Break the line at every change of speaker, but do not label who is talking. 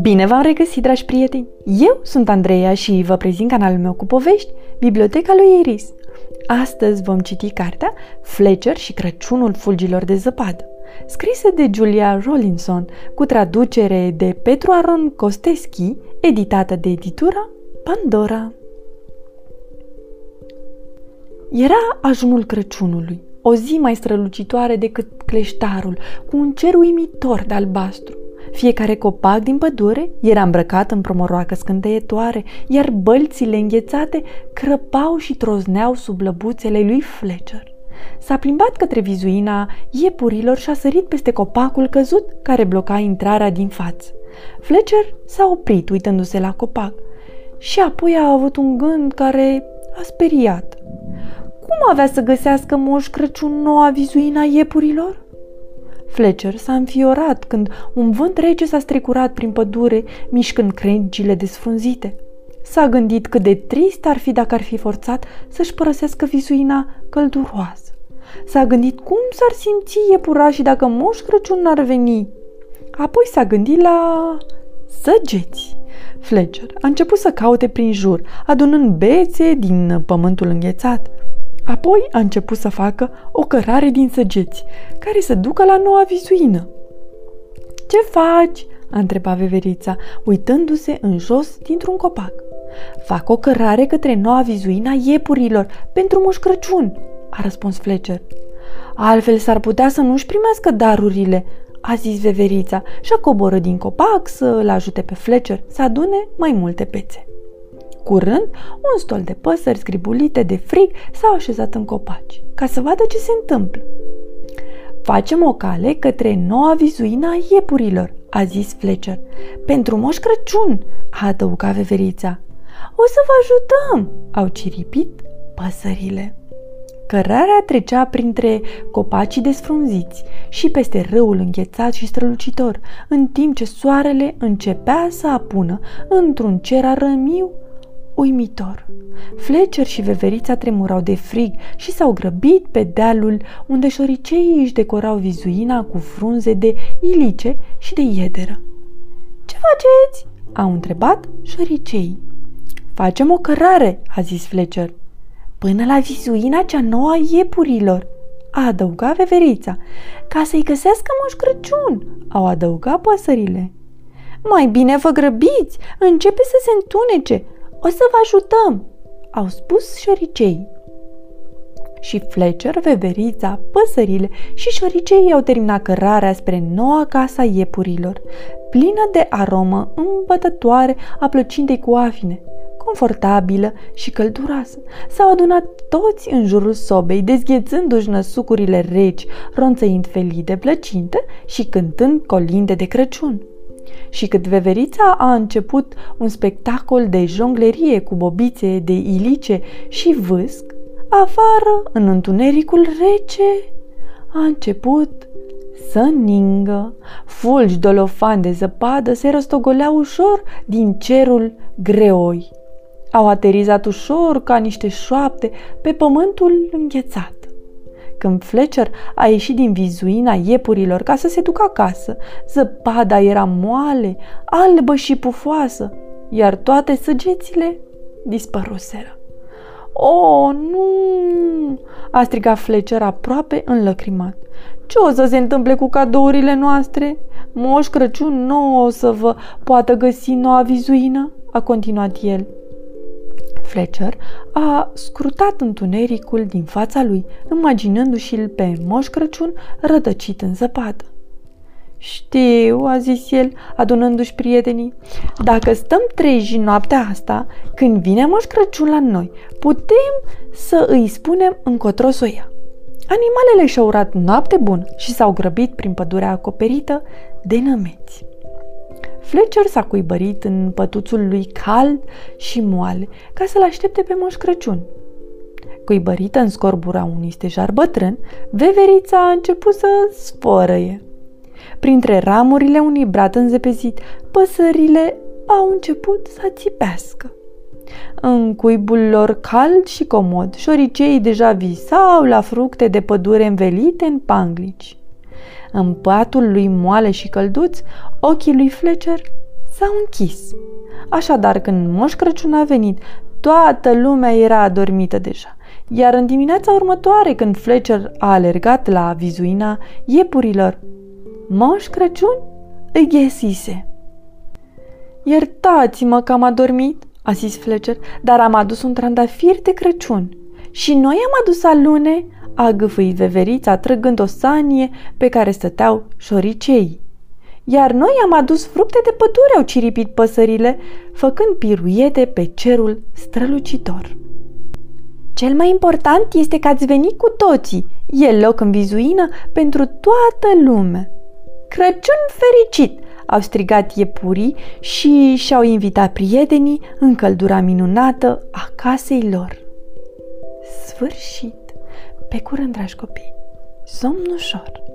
Bine v-am regăsit, dragi prieteni! Eu sunt Andreea și vă prezint canalul meu cu povești, Biblioteca lui Iris. Astăzi vom citi cartea Fletcher și Crăciunul fulgilor de zăpadă, scrisă de Julia Rollinson, cu traducere de Petru Aron Costeschi, editată de editura Pandora. Era ajunul Crăciunului, o zi mai strălucitoare decât cleștarul, cu un cer uimitor de albastru. Fiecare copac din pădure era îmbrăcat în promoroacă scânteietoare, iar bălțile înghețate crăpau și trozneau sub lăbuțele lui Fletcher. S-a plimbat către vizuina iepurilor și a sărit peste copacul căzut care bloca intrarea din față. Fletcher s-a oprit uitându-se la copac și apoi a avut un gând care a speriat. Cum avea să găsească Moș Crăciun noua vizuina iepurilor? Fletcher s-a înfiorat când un vânt rece s-a strecurat prin pădure, mișcând crengile desfrunzite. S-a gândit cât de trist ar fi dacă ar fi forțat să-și părăsească vizuina călduroasă. S-a gândit cum s-ar simți iepurașii dacă Moș Crăciun n-ar veni. Apoi s-a gândit la săgeți. Fletcher a început să caute prin jur, adunând bețe din pământul înghețat. Apoi a început să facă o cărare din săgeți, care să ducă la noua vizuină. Ce faci?" a întrebat veverița, uitându-se în jos dintr-un copac. Fac o cărare către noua vizuina iepurilor pentru Moș Crăciun, a răspuns Fletcher. Altfel s-ar putea să nu-și primească darurile, a zis veverița și a coboră din copac să-l ajute pe Fletcher să adune mai multe pețe. Curând, un stol de păsări scribulite de frig s-au așezat în copaci, ca să vadă ce se întâmplă. Facem o cale către noua vizuină a iepurilor, a zis Fletcher. Pentru Moș Crăciun, a adăugat veverița. O să vă ajutăm, au ciripit păsările. Cărarea trecea printre copacii desfrunziți și peste râul înghețat și strălucitor, în timp ce soarele începea să apună într-un cer arămiu uimitor. Fletcher și veverița tremurau de frig și s-au grăbit pe dealul unde șoriceii își decorau vizuina cu frunze de ilice și de iederă. Ce faceți?" au întrebat șoriceii. Facem o cărare," a zis Fletcher. Până la vizuina cea nouă a iepurilor, a adăugat veverița, ca să-i găsească Moș Crăciun, au adăugat păsările. Mai bine vă grăbiți, începe să se întunece, o să vă ajutăm, au spus șoricei. Și Fletcher, veverița, păsările și șoricei au terminat cărarea spre noua casa iepurilor, plină de aromă îmbătătoare a plăcintei cu afine, confortabilă și călduroasă. S-au adunat toți în jurul sobei, dezghețându-și năsucurile reci, ronțăind felii de plăcintă și cântând colinde de Crăciun. Și cât veverița a început un spectacol de jonglerie cu bobițe de ilice și vâsc, afară, în întunericul rece, a început să ningă. Fulgi dolofani de zăpadă se răstogoleau ușor din cerul greoi. Au aterizat ușor ca niște șoapte pe pământul înghețat. Când Fletcher a ieșit din vizuina iepurilor ca să se ducă acasă, zăpada era moale, albă și pufoasă, iar toate săgețile dispăruseră. O, nu!" a strigat Fletcher aproape înlăcrimat. Ce o să se întâmple cu cadourile noastre? Moș Crăciun nu o să vă poată găsi noua vizuină? a continuat el. Fletcher a scrutat întunericul din fața lui, imaginându-și-l pe Moș Crăciun rătăcit în zăpadă. Știu, a zis el, adunându-și prietenii, dacă stăm treji noaptea asta, când vine Moș Crăciun la noi, putem să îi spunem încotro să o ia. Animalele și-au urat noapte bună și s-au grăbit prin pădurea acoperită de nămeți. Fletcher s-a cuibărit în pătuțul lui cald și moale ca să-l aștepte pe Moș Crăciun. Cuibărită în scorbura unui stejar bătrân, veverița a început să sfărăie. Printre ramurile unui brat înzepezit, păsările au început să țipească. În cuibul lor cald și comod, șoriceii deja visau la fructe de pădure învelite în panglici. În patul lui moale și călduț, ochii lui Fletcher s-au închis. Așadar, când Moș Crăciun a venit, toată lumea era adormită deja. Iar în dimineața următoare, când Fletcher a alergat la vizuina iepurilor, Moș Crăciun îi ghesise. Iertați-mă că am adormit, a zis Fletcher, dar am adus un trandafir de Crăciun. Și noi am adus alune, a gâfâit veverița, trăgând o sanie pe care stăteau șoricei. Iar noi am adus fructe de pădure, au ciripit păsările, făcând piruiete pe cerul strălucitor. Cel mai important este că ați venit cu toții. E loc în vizuină pentru toată lumea. Crăciun fericit! au strigat iepurii și și-au invitat prietenii în căldura minunată a casei lor. Sfârșit! Pe curând, dragi copii! Somn ușor!